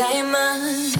Diamond.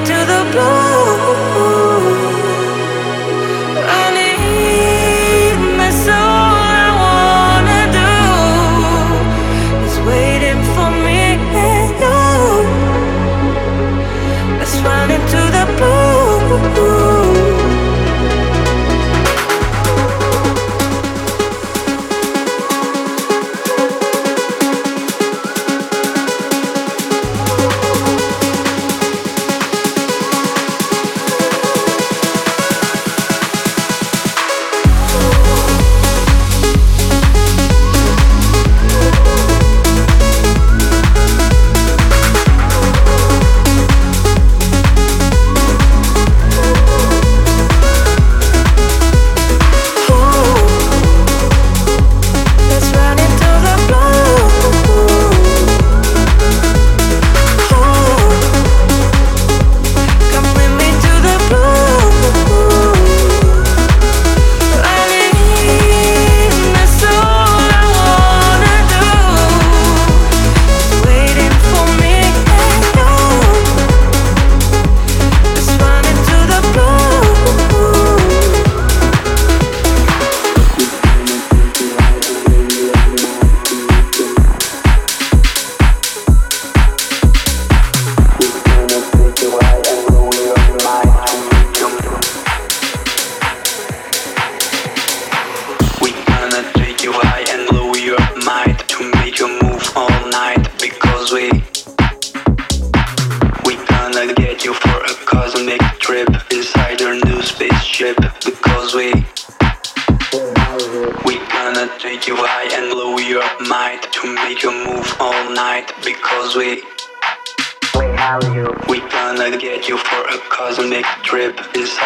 to the blue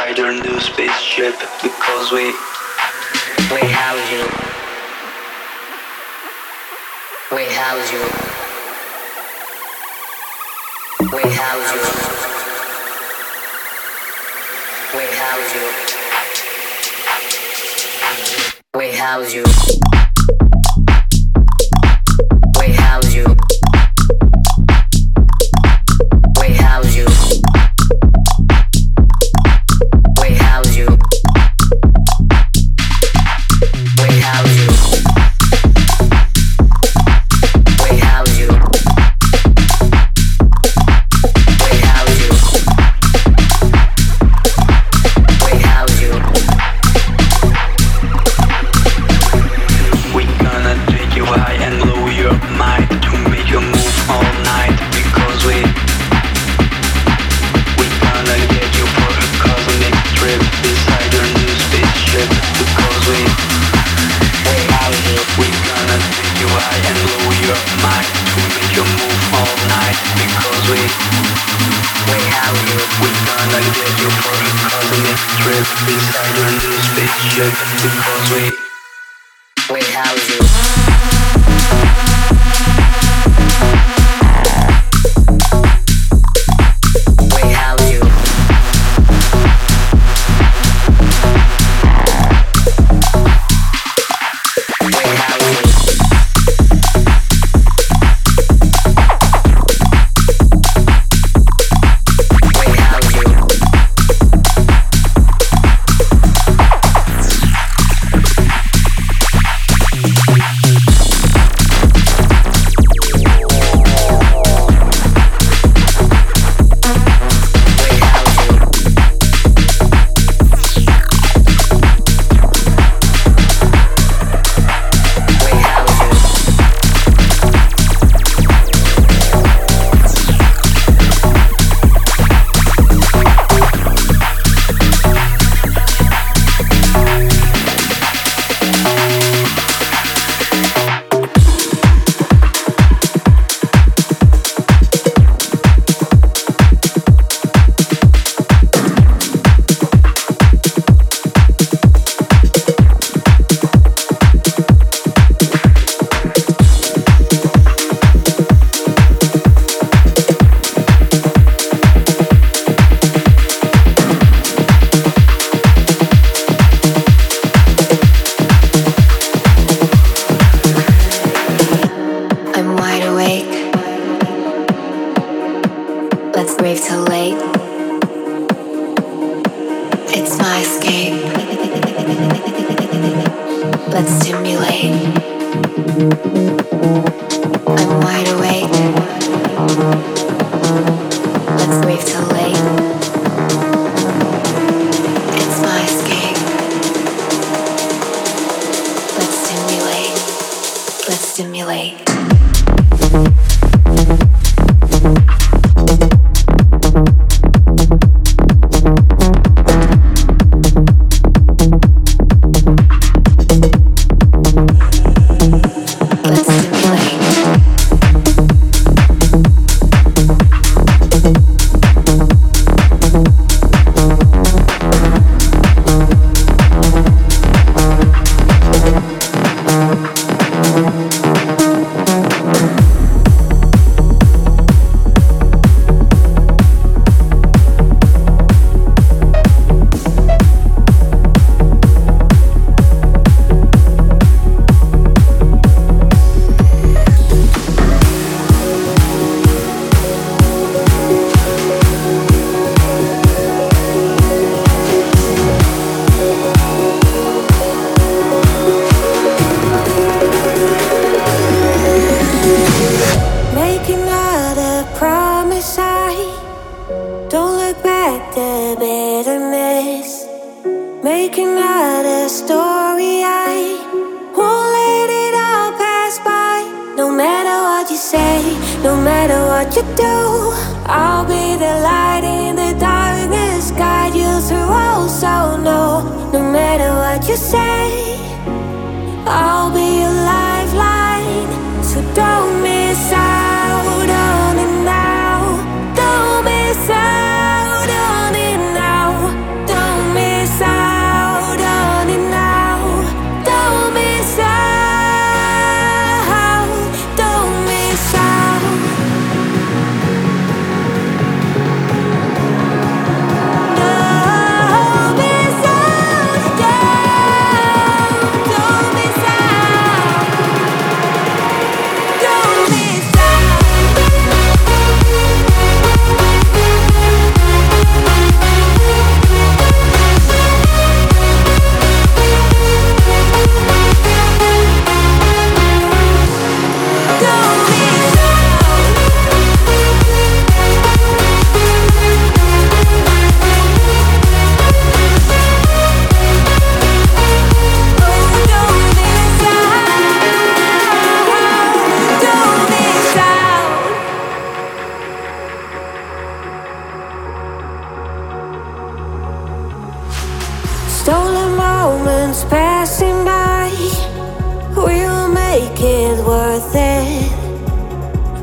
inside your new spaceship because we we house you. We house you. We house you. We house you. We house you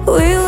We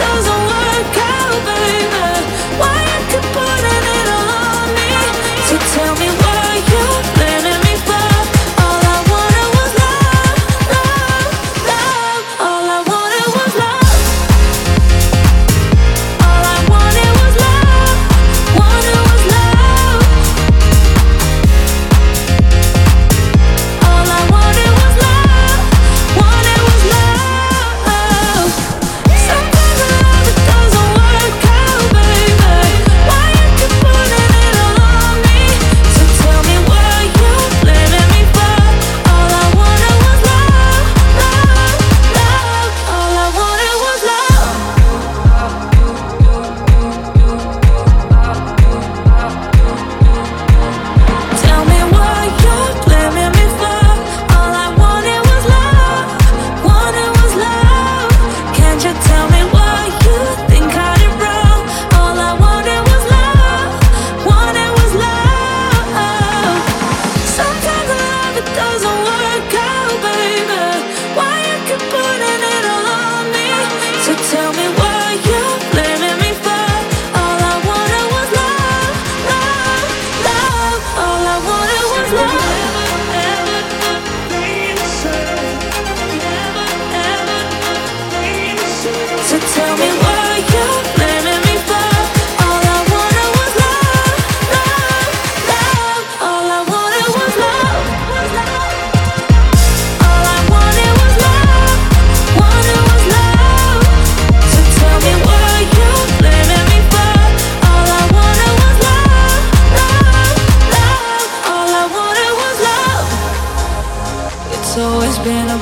those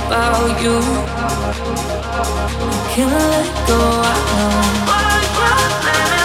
about you. I can't let go. I know.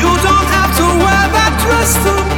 you don't have to wear that dress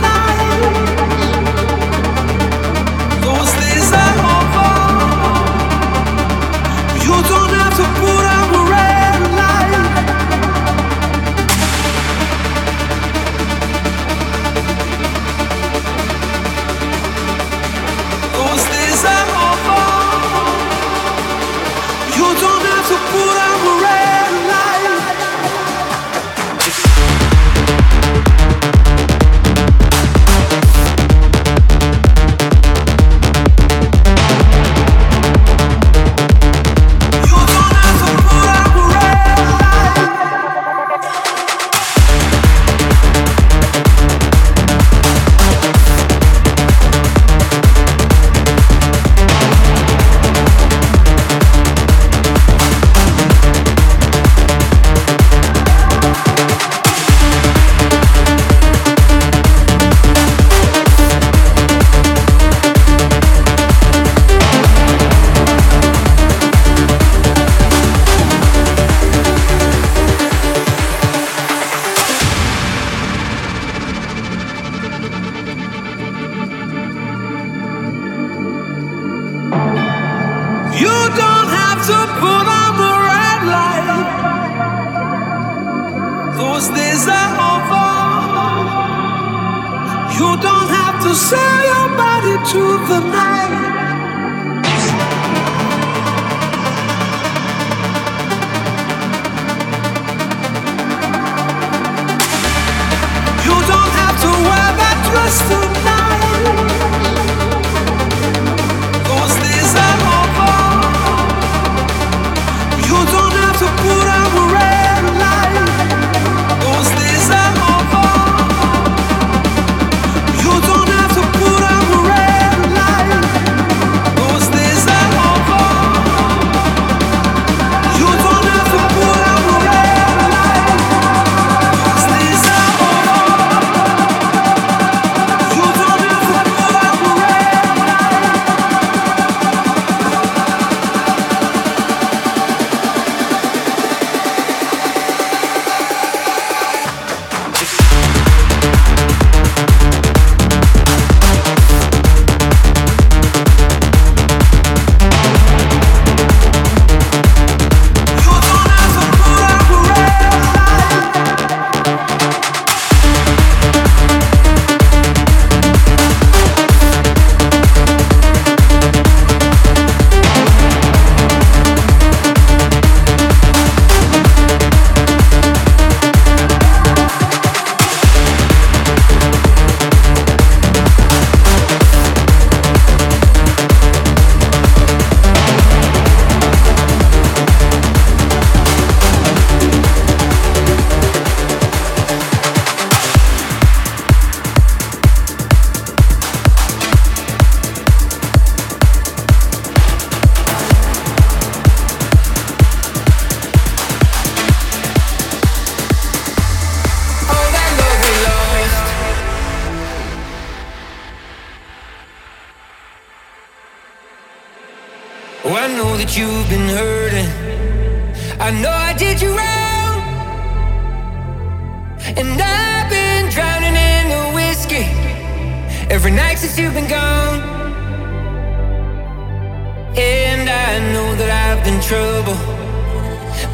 trouble,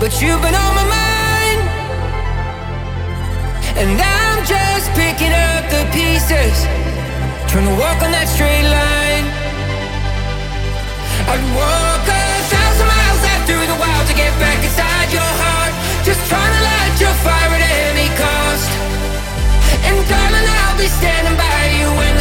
but you've been on my mind. And I'm just picking up the pieces, trying to walk on that straight line. I'd walk a thousand miles out through the wild to get back inside your heart. Just trying to light your fire at any cost. And darling, I'll be standing by you when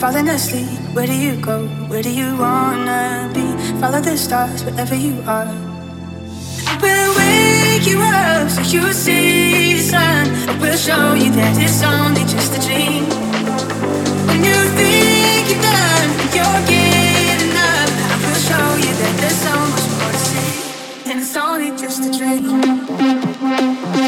falling asleep. Where do you go? Where do you wanna be? Follow the stars wherever you are. We'll wake you up so you see the sun. We'll show you that it's only just a dream. When you think you're done, you're getting up. We'll show you that there's so much more to see, and it's only just a dream.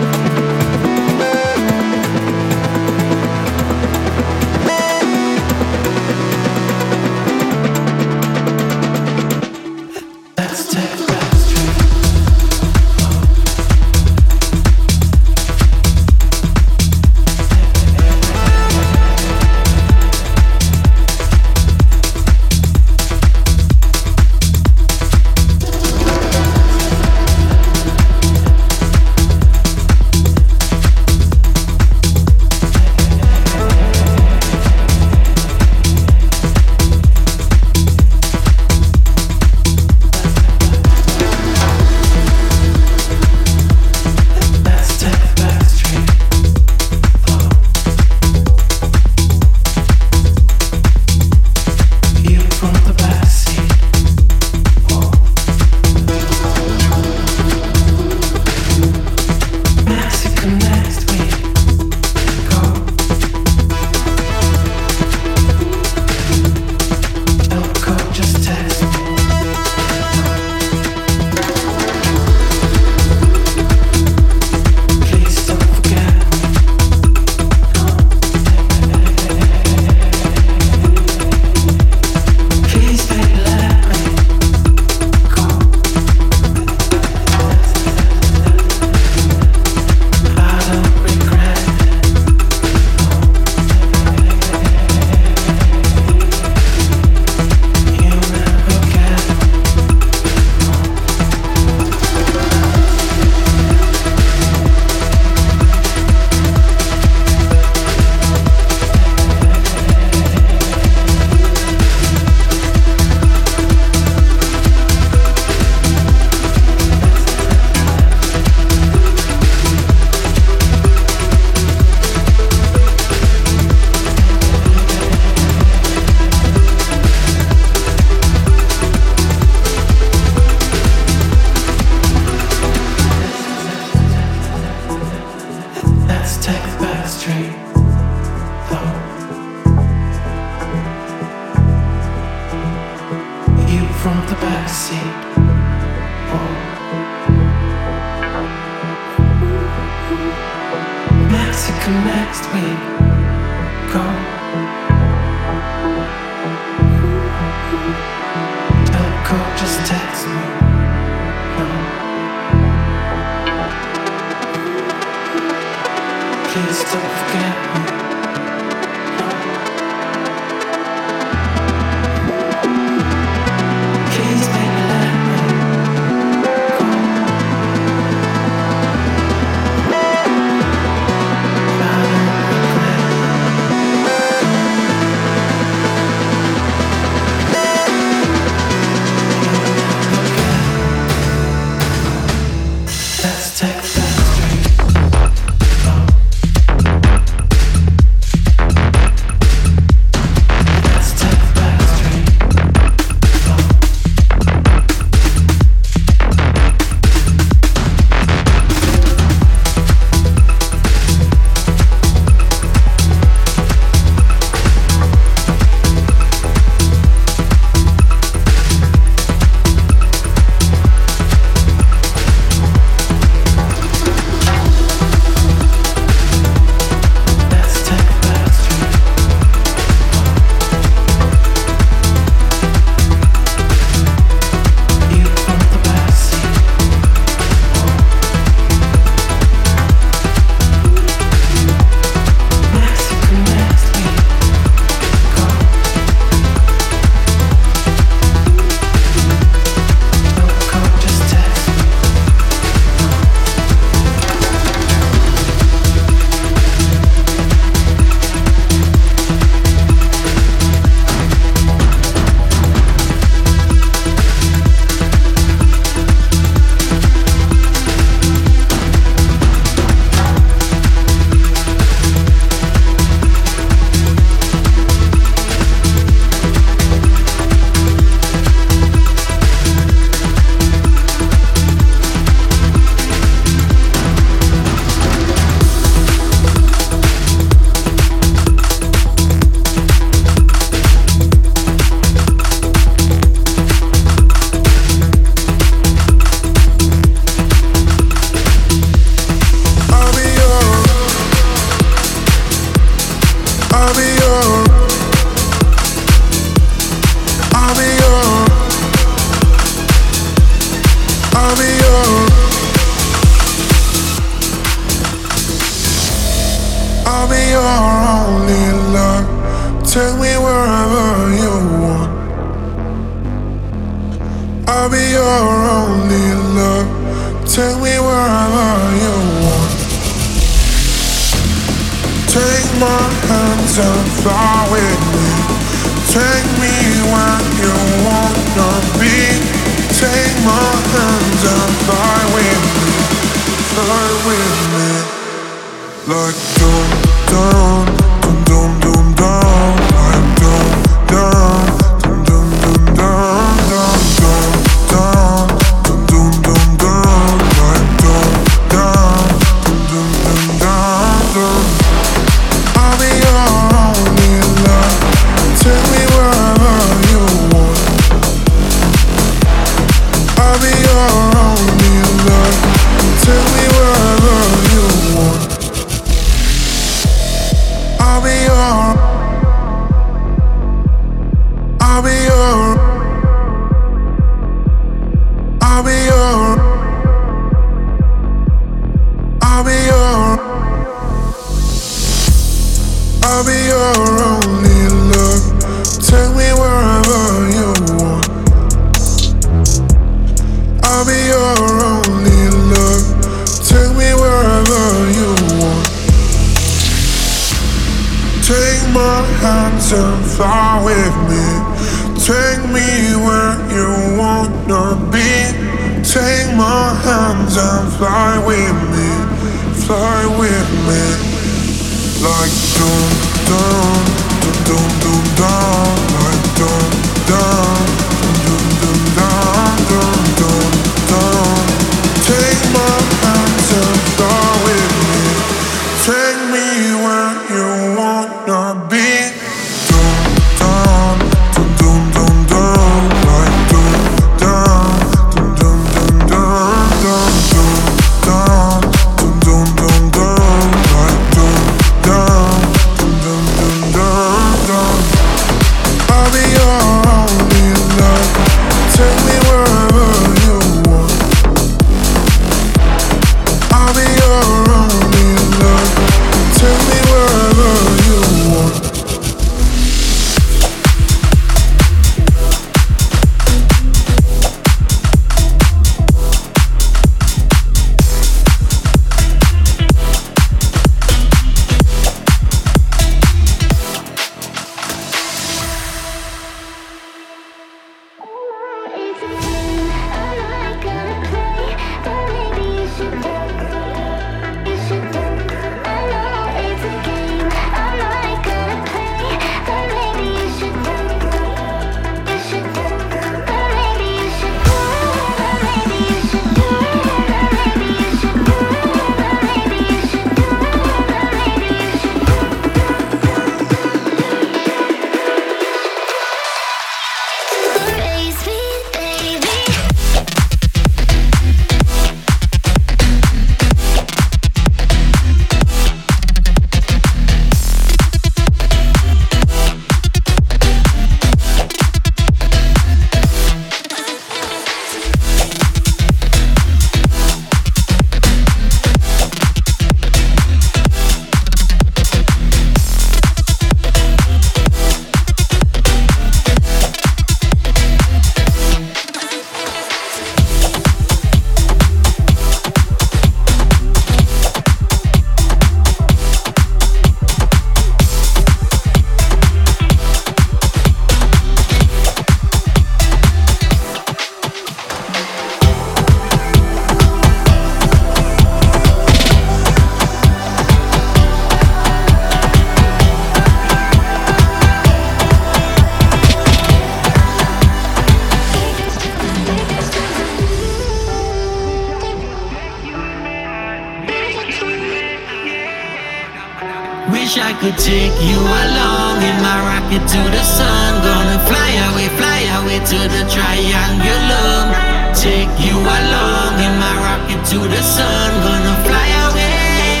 you along in my rocket to the sun. Gonna fly away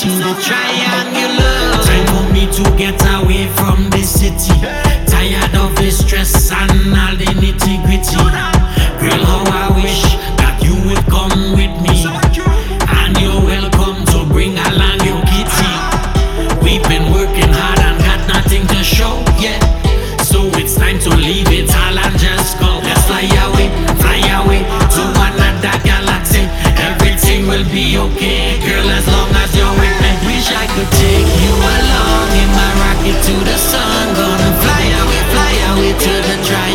to the triangular. Time for me to get away from this city. Tired of the stress and all the nitty gritty. be okay Girl, as long as you're with me. Wish I could take you along In my rocket to the sun. Gonna fly away, fly away to the dry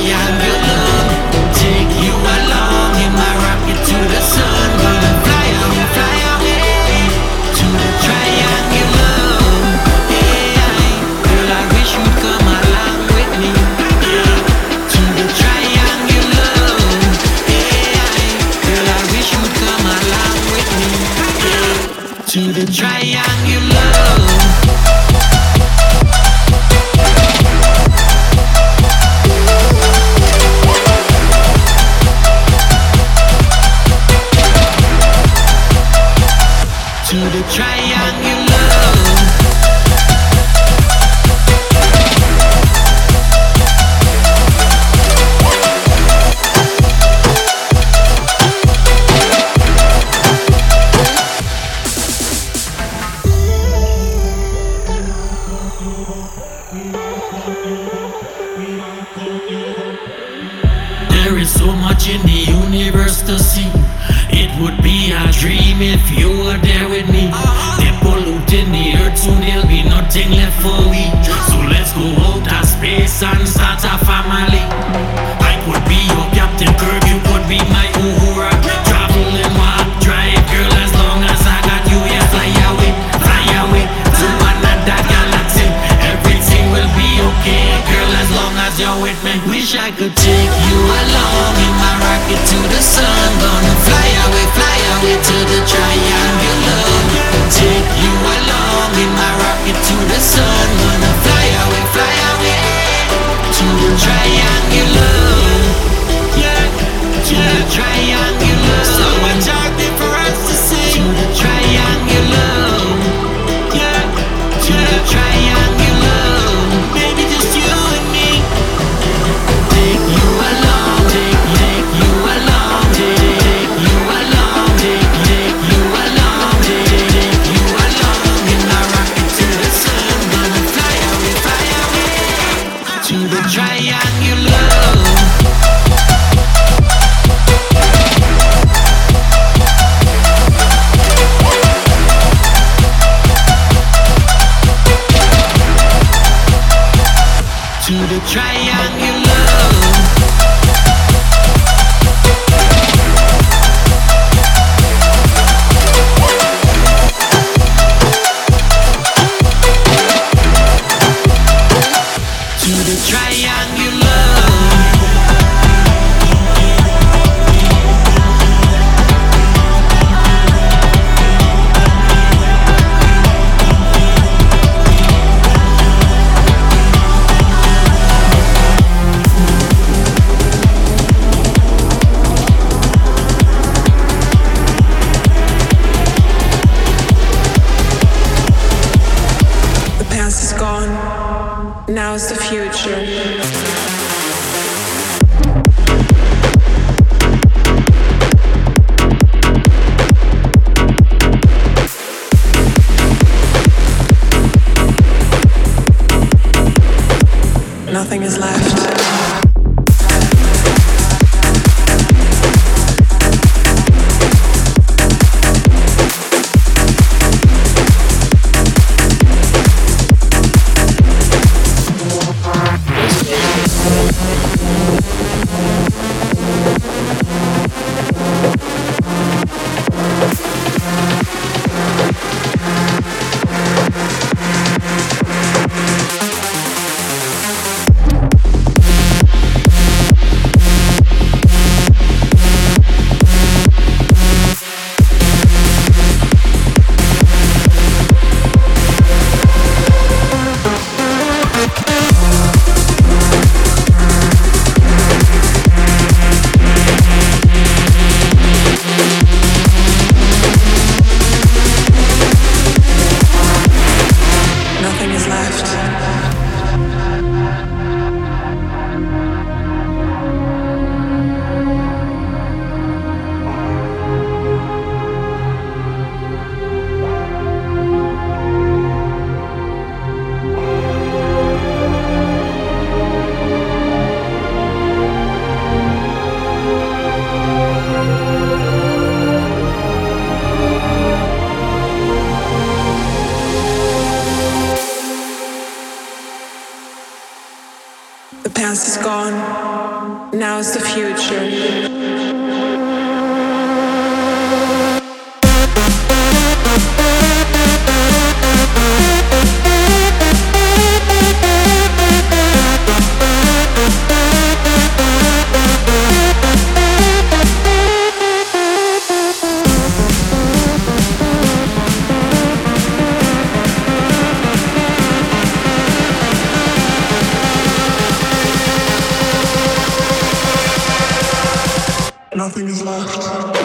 nothing is left. Nothing is left.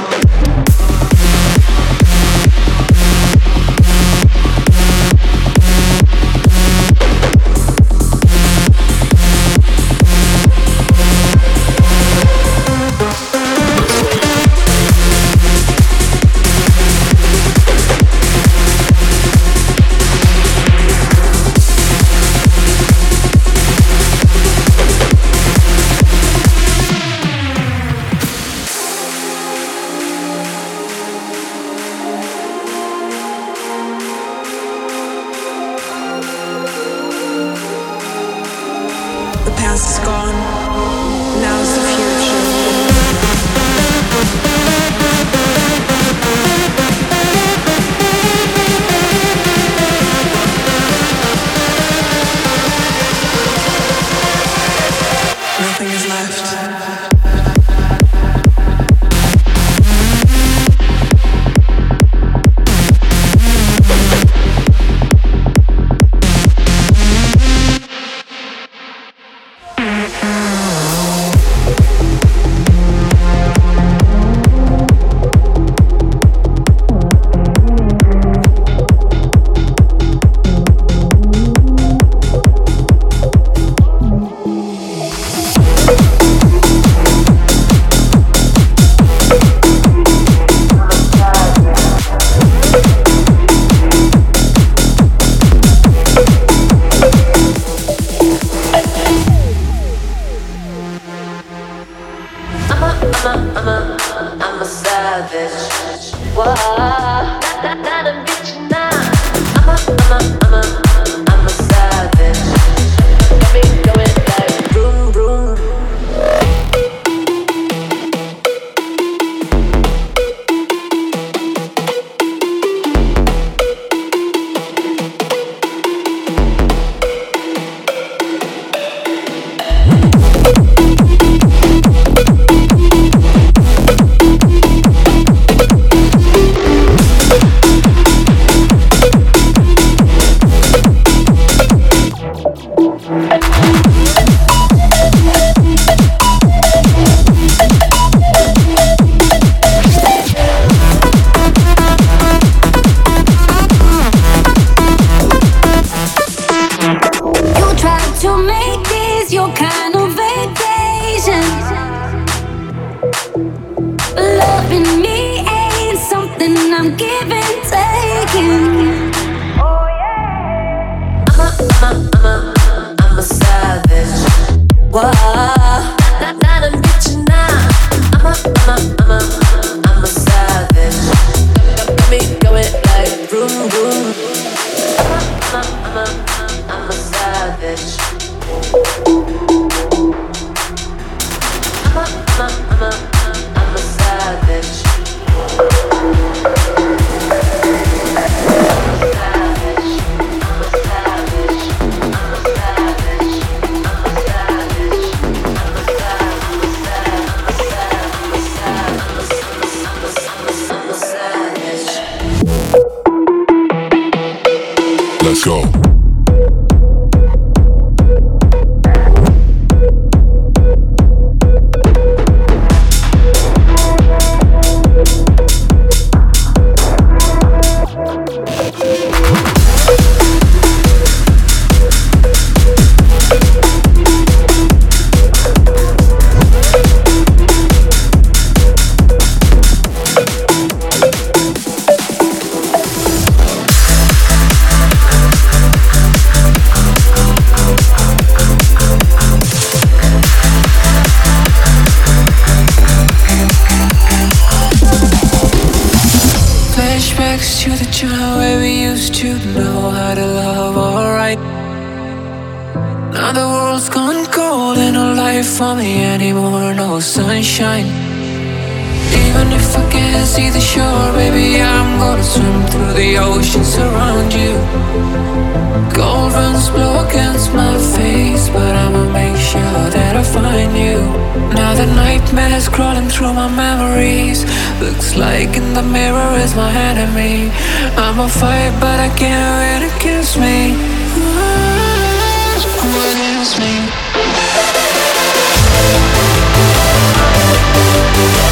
Sunshine. Even if I can't see the shore, baby, I'm gonna swim through the oceans around you. Cold winds blow against my face, but I'ma make sure that I find you. Now the nightmares crawling through my memories. Looks like in the mirror is my enemy. I'ma fight, but I can't wait to kiss me. Kiss me.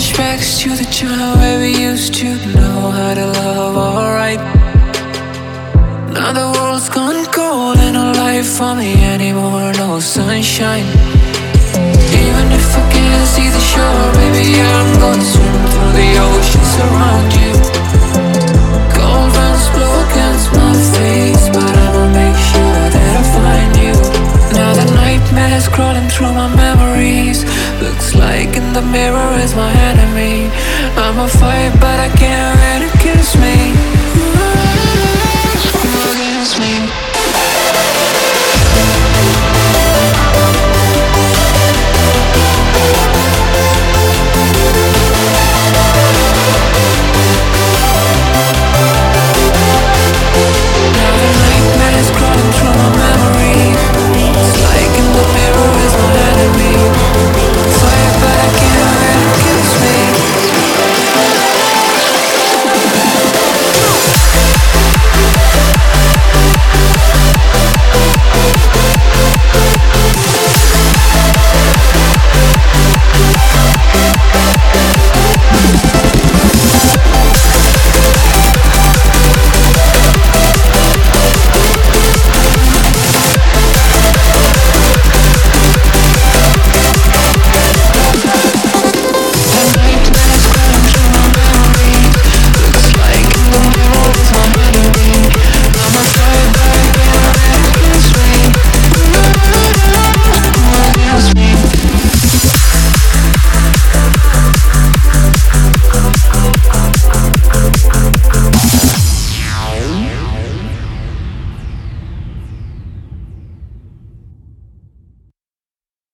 Flashbacks to the time where we used to know how to love alright. Now the world's gone cold and no life for me anymore, no sunshine. Even if I can't see the shore, baby, I'm gonna swim through the oceans around you. Nightmares crawling through my memories. Looks like in the mirror is my enemy. I'm a fight, but I can't let it kiss me.